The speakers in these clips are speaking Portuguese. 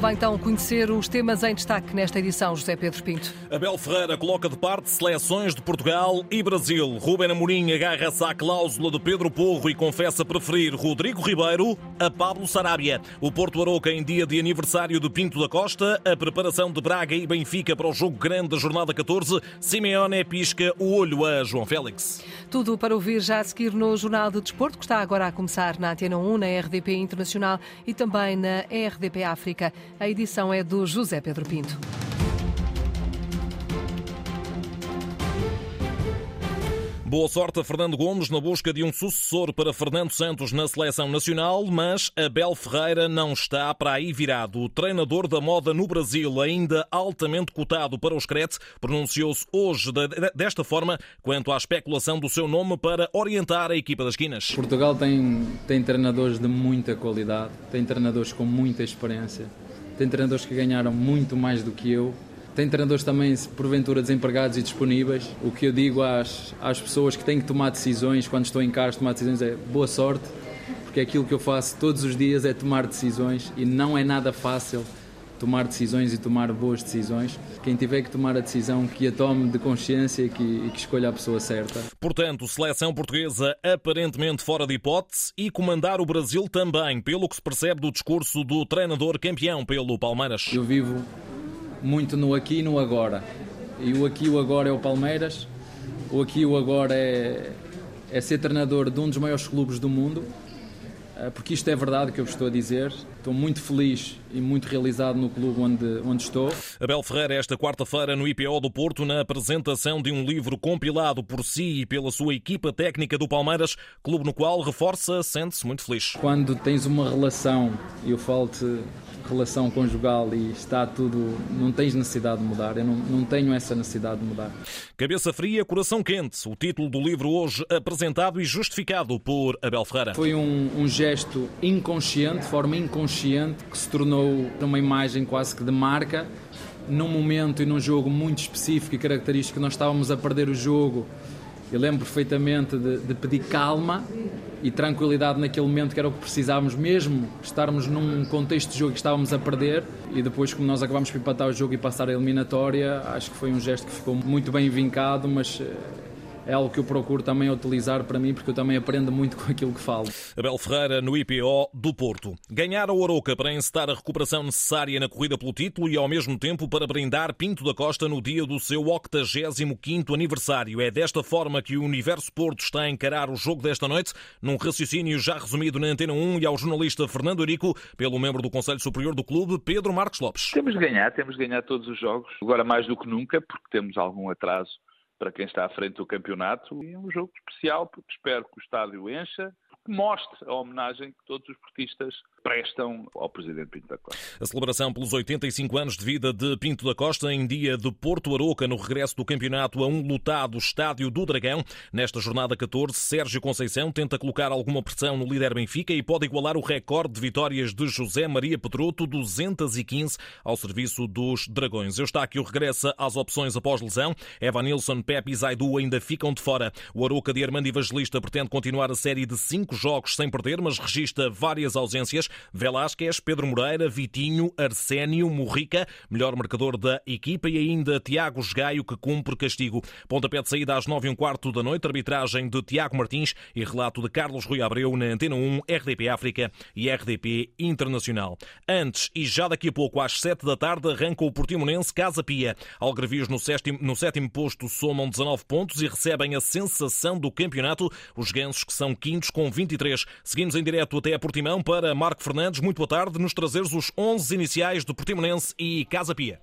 Vai então conhecer os temas em destaque nesta edição, José Pedro Pinto. Abel Ferreira coloca de parte seleções de Portugal e Brasil. Ruben Amorim agarra-se à cláusula de Pedro Porro e confessa preferir Rodrigo Ribeiro a Pablo Sarabia. O Porto Aroca em dia de aniversário de Pinto da Costa, a preparação de Braga e Benfica para o jogo grande da jornada 14, Simeone pisca o olho a João Félix. Tudo para ouvir já a seguir no Jornal do Desporto, que está agora a começar na Antena 1, na RDP Internacional e também na RDP África. A edição é do José Pedro Pinto. Boa sorte a Fernando Gomes na busca de um sucessor para Fernando Santos na seleção nacional, mas Abel Ferreira não está para aí virado. O treinador da moda no Brasil, ainda altamente cotado para os Crete, pronunciou-se hoje desta forma quanto à especulação do seu nome para orientar a equipa das quinas. Portugal tem, tem treinadores de muita qualidade, tem treinadores com muita experiência, tem treinadores que ganharam muito mais do que eu tem treinadores também, porventura, desempregados e disponíveis. O que eu digo às, às pessoas que têm que tomar decisões, quando estão em casa, tomar decisões, é boa sorte, porque aquilo que eu faço todos os dias é tomar decisões e não é nada fácil tomar decisões e tomar boas decisões. Quem tiver que tomar a decisão, que a tome de consciência e que, e que, escolha a pessoa certa. Portanto, seleção portuguesa aparentemente fora de hipótese e comandar o Brasil também, pelo que se percebe do discurso do treinador campeão pelo Palmeiras. Eu vivo muito no aqui e no agora. E o aqui e o agora é o Palmeiras, o aqui e o agora é, é ser treinador de um dos maiores clubes do mundo, eh, porque isto é verdade que eu vos estou a dizer. Estou muito feliz e muito realizado no clube onde, onde estou. Abel Ferreira, esta quarta-feira no IPO do Porto, na apresentação de um livro compilado por si e pela sua equipa técnica do Palmeiras, clube no qual reforça, sente-se muito feliz. Quando tens uma relação, eu falo-te relação conjugal e está tudo. Não tens necessidade de mudar. Eu não, não tenho essa necessidade de mudar. Cabeça Fria, Coração Quente. O título do livro hoje apresentado e justificado por Abel Ferreira. Foi um, um gesto inconsciente, de forma inconsciente, que se tornou uma imagem quase que de marca. Num momento e num jogo muito específico e característico, nós estávamos a perder o jogo. Eu lembro perfeitamente de, de pedir calma e tranquilidade naquele momento que era o que precisávamos mesmo estarmos num contexto de jogo que estávamos a perder e depois como nós acabámos por empatar o jogo e passar a eliminatória acho que foi um gesto que ficou muito bem vincado mas eh, é algo que eu procuro também utilizar para mim, porque eu também aprendo muito com aquilo que falo. Abel Ferreira, no IPO do Porto. Ganhar a Oroca para encetar a recuperação necessária na corrida pelo título e, ao mesmo tempo, para brindar Pinto da Costa no dia do seu 85º aniversário. É desta forma que o Universo Porto está a encarar o jogo desta noite, num raciocínio já resumido na Antena 1 e ao jornalista Fernando Eurico, pelo membro do Conselho Superior do clube, Pedro Marcos Lopes. Temos de ganhar, temos de ganhar todos os jogos, agora mais do que nunca, porque temos algum atraso para quem está à frente do campeonato. E é um jogo especial porque espero que o estádio encha, que mostre a homenagem que todos os portistas prestam ao Presidente Pinto da Costa. A celebração pelos 85 anos de vida de Pinto da Costa em dia de Porto Aroca no regresso do campeonato a um lotado Estádio do Dragão. Nesta jornada 14, Sérgio Conceição tenta colocar alguma pressão no líder Benfica e pode igualar o recorde de vitórias de José Maria Pedroto, 215 ao serviço dos Dragões. Eustáquio regressa às opções após lesão. Evan Nilsson, Pepe e Zaidu ainda ficam de fora. O Aroca de Armando Evangelista pretende continuar a série de cinco jogos sem perder, mas registra várias ausências. Velasquez, Pedro Moreira, Vitinho, Arsénio, Morrica, melhor marcador da equipa e ainda Tiago Gaio, que cumpre castigo. Pontapé de saída às nove e um quarto da noite, arbitragem de Tiago Martins e relato de Carlos Rui Abreu na Antena 1, RDP África e RDP Internacional. Antes e já daqui a pouco, às sete da tarde, arranca o Portimonense Casa Pia. Algarvios no sétimo, no sétimo posto somam 19 pontos e recebem a sensação do campeonato, os gansos que são quintos com 23. Seguimos em direto até a Portimão para Marco Fernandes, muito boa tarde, nos trazeres os 11 iniciais do Portimonense e Casa Pia.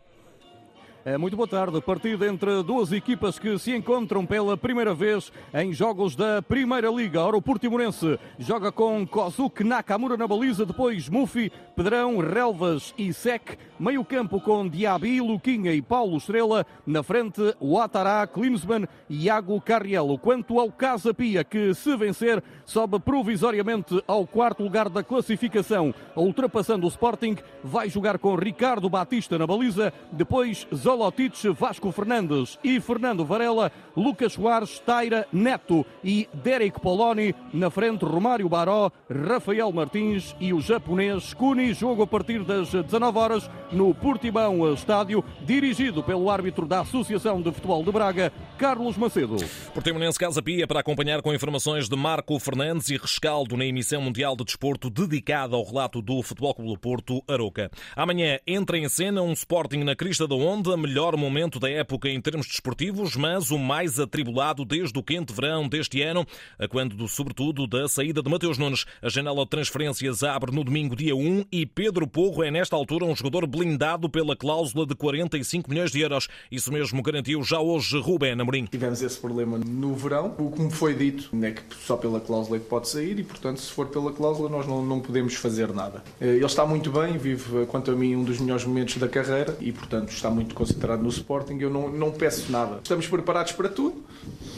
É, muito boa tarde. Partida entre duas equipas que se encontram pela primeira vez em jogos da Primeira Liga. Ora, o Portimonense joga com Kozuki Nakamura na baliza, depois Mufi, Pedrão, Relvas e Sec. Meio campo com Diaby, Luquinha e Paulo Estrela. Na frente, Ouattará, Klinsmann e Iago Carrielo. Quanto ao Casa Pia, que se vencer, sobe provisoriamente ao quarto lugar da classificação. Ultrapassando o Sporting, vai jogar com Ricardo Batista na baliza, depois Zó Jolotic, Vasco Fernandes e Fernando Varela, Lucas Soares, Taira, Neto e Derek Poloni. Na frente, Romário Baró, Rafael Martins e o japonês Kuni. Jogo a partir das 19 horas no Portimão Estádio, dirigido pelo árbitro da Associação de Futebol de Braga, Carlos Macedo. Portimonense Casa Pia para acompanhar com informações de Marco Fernandes e rescaldo na emissão mundial de desporto dedicada ao relato do Futebol Clube Porto Aroca. Amanhã entra em cena um Sporting na crista da onda, melhor momento da época em termos desportivos, mas o mais atribulado desde o quente verão deste ano, a quando do sobretudo da saída de Mateus Nunes. A janela de transferências abre no domingo dia 1 e Pedro Porro é nesta altura um jogador blindado pela cláusula de 45 milhões de euros. Isso mesmo garantiu já hoje Rubén Amorim. Tivemos esse problema no verão. O que me foi dito é que só pela cláusula é que pode sair e, portanto, se for pela cláusula, nós não, não podemos fazer nada. Eh, ele está muito bem, vive, quanto a mim, um dos melhores momentos da carreira e, portanto, está muito concentrado no Sporting. Eu não, não peço nada. Estamos preparados para tudo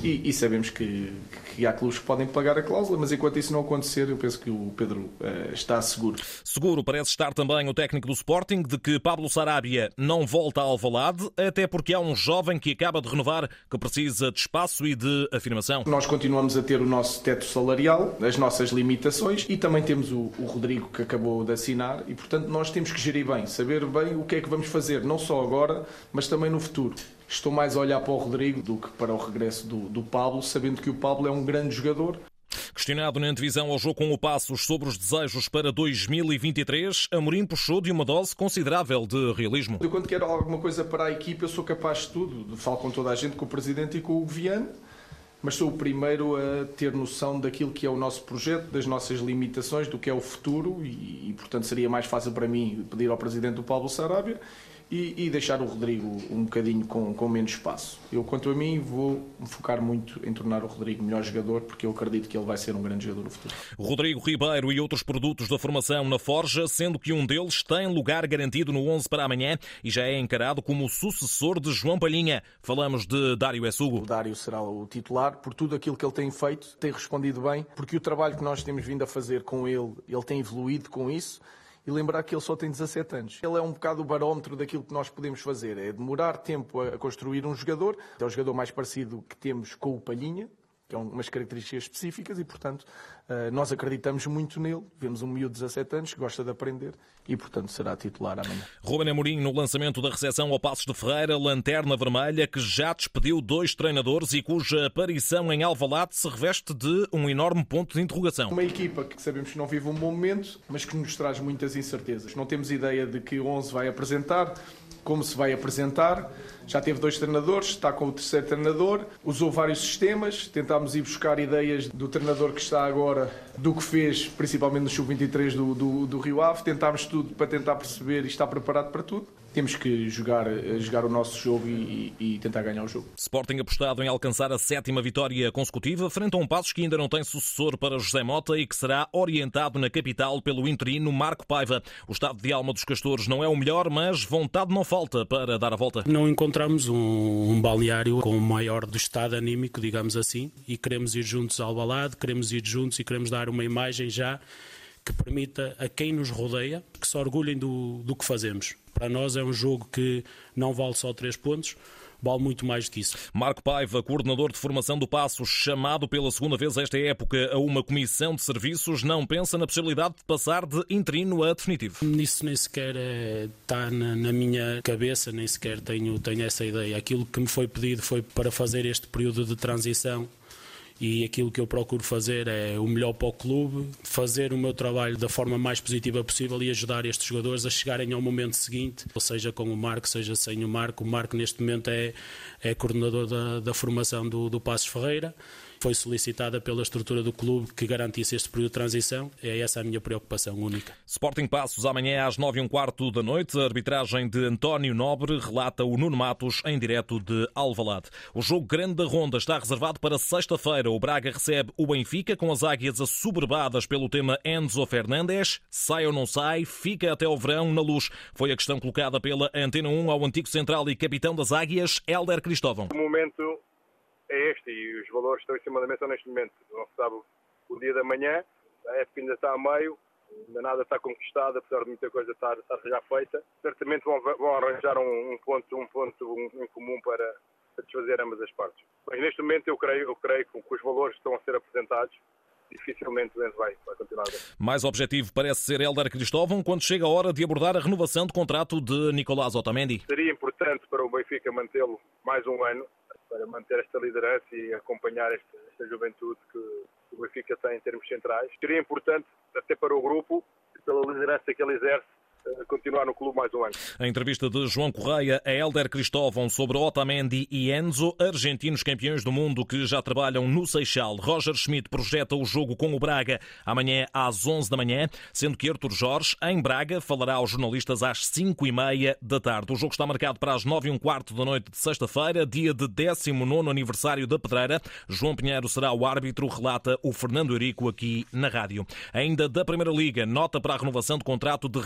e, e sabemos que, que há clubes que podem pagar a cláusula, mas enquanto isso não acontecer, eu penso que o Pedro uh, está seguro. Seguro parece estar também o técnico do Sporting de que Pablo Sarabia não volta ao Alvalade, até porque há um jovem que acaba de renovar que precisa de espaço e de afirmação. Nós continuamos a ter o nosso teto salarial, as nossas limitações e também temos o, o Rodrigo que acabou de assinar e, portanto, nós temos que gerir bem, saber bem o que é que vamos fazer, não só agora, mas também no futuro. Estou mais a olhar para o Rodrigo do que para o regresso do, do Pablo, sabendo que o Pablo é um grande jogador. Questionado na antevisão ao jogo com o Passos sobre os desejos para 2023, Amorim puxou de uma dose considerável de realismo. Eu, quando quero alguma coisa para a equipa, eu sou capaz de tudo. Falo com toda a gente, com o Presidente e com o Viana, mas sou o primeiro a ter noção daquilo que é o nosso projeto, das nossas limitações, do que é o futuro e, e portanto, seria mais fácil para mim pedir ao Presidente do Pablo Sarabia e, e, deixar o Rodrigo um bocadinho com, com menos espaço. Eu, quanto a mim, vou me focar muito em tornar o Rodrigo melhor jogador, porque eu acredito que ele vai ser um grande jogador no futuro. Rodrigo Ribeiro e outros produtos da formação na Forja, sendo que um deles tem lugar garantido no 11 para amanhã e já é encarado como o sucessor de João Palhinha. Falamos de Dário Essugo. O Dário será o titular por tudo aquilo que ele tem feito, tem respondido bem, porque o trabalho que nós temos vindo a fazer com ele, ele tem evoluído com isso e lembrar que ele só tem 17 anos. Ele é um bocado o barómetro daquilo que nós podemos fazer, é demorar tempo a construir um jogador, é o jogador mais parecido que temos com o Palhinha, que é umas características específicas e, portanto, eh, nós acreditamos muito nele. Vemos um miúdo de 17 anos que gosta de aprender e, portanto, será titular amanhã. Ruben Amorim, no lançamento da recepção ao Passos de Ferreira, Lanterna Vermelha, que já despediu dois treinadores e cuja aparição em Alvalade se reveste de um enorme ponto de interrogação. Uma equipa que sabemos que não vive um bom momento, mas que nos traz muitas incertezas. Não temos ideia de que 11 vai apresentar, como se vai apresentar. Já teve dois treinadores, está com o terceiro treinador, usou vários sistemas, tentámos ir buscar ideias do treinador que está agora, do que fez, principalmente no Sub-23 do, do, do Rio Ave. Tentámos tudo para tentar perceber e estar preparado para tudo temos que jogar, jogar o nosso jogo e, e, tentar ganhar o jogo. Sporting apostado em alcançar a sétima vitória consecutiva, frente a um Passos que ainda não tem sucessor para José Mota e que será orientado na capital pelo interino Marco Paiva. O estado de alma dos castores não é o melhor, mas vontade não falta para dar a volta. Não encontramos um, um balneário com o maior do estado anímico, digamos assim, e queremos ir juntos ao balado, queremos ir juntos e queremos dar uma imagem já que permita a quem nos rodeia que se orgulhem do, do que fazemos. Para nós é um jogo que não vale só três pontos, vale muito mais do que isso. Marco Paiva, coordenador de formação do Passo, chamado pela segunda vez esta época a uma comissão de serviços, não pensa na possibilidade de passar de interino a definitivo? Nisso nem sequer é, está na, na, minha cabeça, nem sequer tenho, tenho essa ideia. Aquilo que me foi pedido foi para fazer este período de transição e aquilo que eu procuro fazer é o melhor para o clube, fazer o meu trabalho da forma mais positiva possível e ajudar estes jogadores a chegarem ao momento seguinte, ou seja com o Marco, seja sem o Marco. O Marco neste momento é, é coordenador da, da formação do, do Passos Ferreira foi solicitada pela estrutura do clube que garantisse este período de transição. É essa a minha preocupação única. Sporting Passos amanhã às nove e um quarto da noite. A arbitragem de António Nobre relata o Nuno Matos em direto de Alvalade. O jogo grande da ronda está reservado para sexta-feira. O Braga recebe o Benfica com as águias assoberbadas pelo tema Enzo Fernandes. Sai ou não sai, fica até o verão na luz. Foi a questão colocada pela Antena 1 ao antigo central e capitão das águias, Helder Cristóvão. O momento é este e os valores estão em cima da mesa neste momento. Não se sabe o dia da manhã, a época ainda está a meio, ainda nada está conquistado, apesar de muita coisa estar, estar já feita. Certamente vão, vão arranjar um, um, ponto, um ponto em comum para satisfazer ambas as partes. Mas neste momento eu creio, eu creio que os valores estão a ser apresentados dificilmente vai, vai continuar. Mais objetivo parece ser Helder Cristóvão quando chega a hora de abordar a renovação de contrato de Nicolás Otamendi. Seria importante para o Benfica mantê-lo mais um ano, para manter esta liderança e acompanhar esta, esta juventude que o Benfica tem em termos centrais. Seria importante até para o grupo, pela liderança que ele exerce, continuar no clube mais um ano. A entrevista de João Correia a Helder Cristóvão sobre Otamendi e Enzo, argentinos campeões do mundo que já trabalham no Seixal. Roger Schmidt projeta o jogo com o Braga amanhã às 11 da manhã, sendo que Artur Jorge, em Braga, falará aos jornalistas às 5 e meia da tarde. O jogo está marcado para as 9 e um quarto da noite de sexta-feira, dia de 19 aniversário da Pedreira. João Pinheiro será o árbitro, relata o Fernando Eurico aqui na rádio. Ainda da Primeira Liga, nota para a renovação de contrato de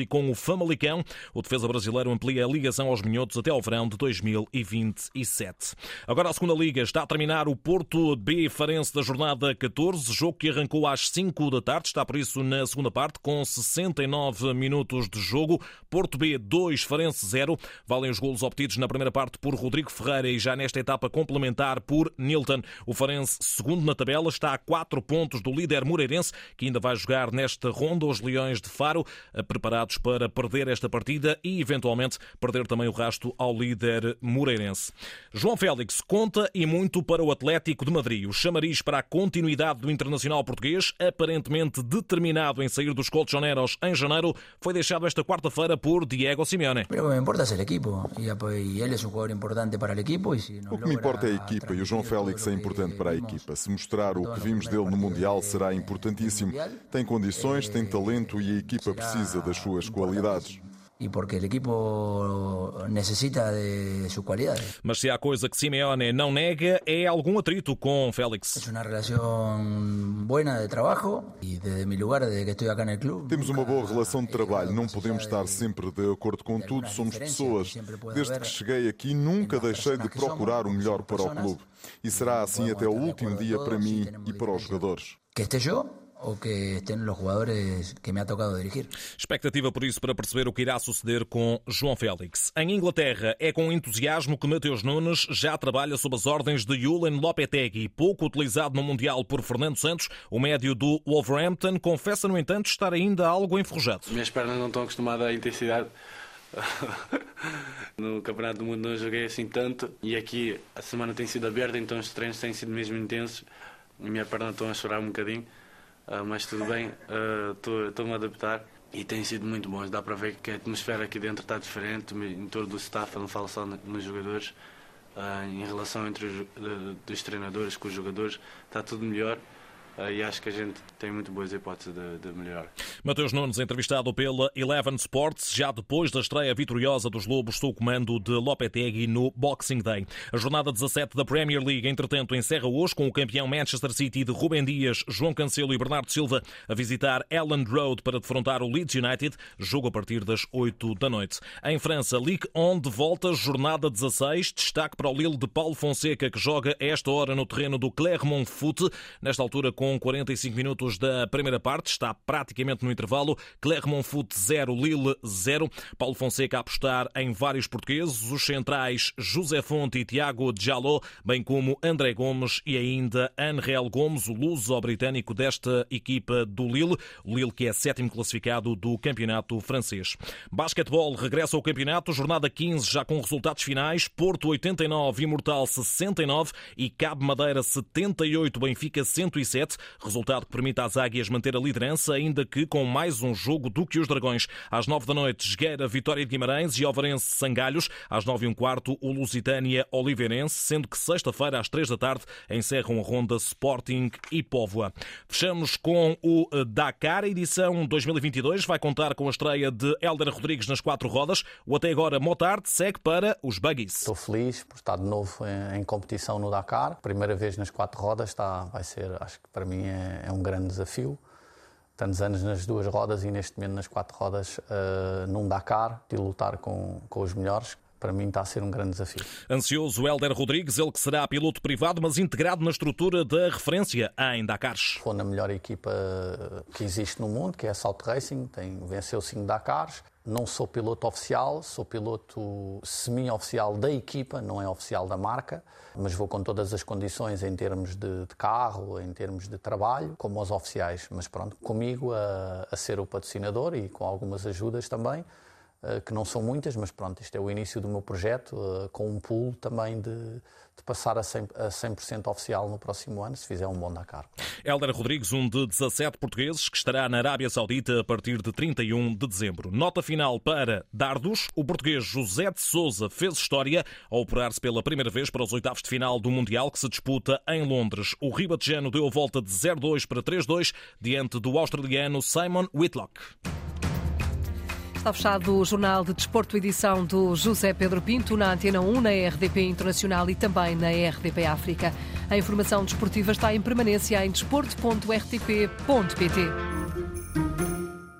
E com o Famalicão. O defesa brasileiro amplia a ligação aos minhotos até ao verão de 2027. Agora a segunda liga está a terminar o Porto B Farense da jornada 14, jogo que arrancou às 5 da tarde, está por isso na segunda parte com 69 minutos de jogo. Porto B 2, Farense 0. Valem os golos obtidos na primeira parte por Rodrigo Ferreira e já nesta etapa complementar por Nilton. O Farense, segundo na tabela, está a 4 pontos do líder Moreirense, que ainda vai jogar nesta ronda os Leões de Faro, para perder esta partida e, eventualmente, perder também o rasto ao líder moreirense. João Félix conta e muito para o Atlético de Madrid. O chamariz para a continuidade do internacional português, aparentemente determinado em sair dos colchoneros em janeiro, foi deixado esta quarta-feira por Diego Simeone. O que me importa é o que me importa é a equipa e o João Félix é importante para a equipa. Se mostrar o que vimos dele no Mundial será importantíssimo. Tem condições, tem talento e a equipa precisa das suas suas qualidades e porque o equipo necessita de suas qualidades. Mas se há coisa que Simeone não nega é algum atrito com Félix. É uma relação boa de trabalho e desde meu lugar, desde que estou aqui no clube. Temos uma boa relação de trabalho, não podemos estar sempre de acordo com tudo, somos pessoas. Desde que cheguei aqui nunca deixei de procurar o melhor para o clube. E será assim até o último dia para mim e para os jogadores. Que esteja eu ou que estén os jogadores que me ha tocado dirigir. Expectativa por isso para perceber o que irá suceder com João Félix. Em Inglaterra, é com entusiasmo que Mateus Nunes já trabalha sob as ordens de Julen Lopetegui, pouco utilizado no Mundial por Fernando Santos. O médio do Wolverhampton confessa, no entanto, estar ainda algo enferrujado. Minhas pernas não estão acostumadas à intensidade. no Campeonato do Mundo não joguei assim tanto e aqui a semana tem sido aberta, então os treinos têm sido mesmo intensos. A minha perna estão a chorar um bocadinho. Uh, mas tudo bem, estou-me uh, a adaptar e tem sido muito bom. Dá para ver que a atmosfera aqui dentro está diferente, em torno do staff, não falo só nos jogadores, uh, em relação entre os dos treinadores com os jogadores, está tudo melhor. Ah, e acho que a gente tem muito boas hipóteses de, de melhorar. Mateus Nunes, entrevistado pela Eleven Sports, já depois da estreia vitoriosa dos Lobos sob o comando de Lopetegui no Boxing Day. A jornada 17 da Premier League, entretanto, encerra hoje com o campeão Manchester City de Rubem Dias, João Cancelo e Bernardo Silva a visitar Elland Road para defrontar o Leeds United, jogo a partir das 8 da noite. Em França, Ligue 1 de volta, jornada 16, destaque para o Lille de Paulo Fonseca, que joga a esta hora no terreno do Clermont Foot, nesta altura com com 45 minutos da primeira parte. Está praticamente no intervalo. Clermont Foot 0, Lille 0. Paulo Fonseca a apostar em vários portugueses, os centrais José Fonte e Tiago Jaló, bem como André Gomes e ainda Anrel Gomes, o luso-britânico desta equipa do Lille. O Lille que é sétimo classificado do campeonato francês. Basquetebol regressa ao campeonato, jornada 15 já com resultados finais. Porto 89, Imortal 69 e Cabo Madeira 78, Benfica 107. Resultado que permite às Águias manter a liderança, ainda que com mais um jogo do que os Dragões. Às nove da noite, Jogueira, Vitória de Guimarães e Alvarense Sangalhos. Às nove e um quarto, o Lusitânia Oliveirense, sendo que sexta-feira, às três da tarde, encerram a ronda Sporting e Póvoa. Fechamos com o eh, Dakar. Edição 2022 vai contar com a estreia de Helder Rodrigues nas quatro rodas. O até agora Motard segue para os Buggies. Estou feliz por estar de novo em, em competição no Dakar. Primeira vez nas quatro rodas, está, vai ser, acho que para mim é, é um grande desafio. Tantos anos nas duas rodas e neste momento nas quatro rodas uh, num Dakar, de lutar com, com os melhores. Para mim está a ser um grande desafio. Ansioso Helder Rodrigues, ele que será piloto privado, mas integrado na estrutura da referência em Dakars. Foi na melhor equipa que existe no mundo, que é a Salt Racing, tem, venceu cinco Dakars. Não sou piloto oficial, sou piloto semi-oficial da equipa, não é oficial da marca, mas vou com todas as condições em termos de, de carro, em termos de trabalho, como os oficiais. Mas pronto, comigo a, a ser o patrocinador e com algumas ajudas também. Eh, que não são muitas, mas pronto, isto é o início do meu projeto, eh, com um pool também de, de passar a 100%, a 100 oficial no próximo ano, se fizer um bom Dakar. Helder Rodrigues, um de 17 portugueses, que estará na Arábia Saudita a partir de 31 de dezembro. Nota final para Dardos. O português José de Souza fez história ao operar-se pela primeira vez para os oitavos de final do Mundial, que se disputa em Londres. O ribatejano deu a volta de 0-2 para 3-2 diante do australiano Simon Whitlock. Está fechado o Jornal de Desporto, edição do José Pedro Pinto, na Antena 1, na RDP Internacional e também na RDP África. A informação desportiva está em permanência em desporto.rtp.pt.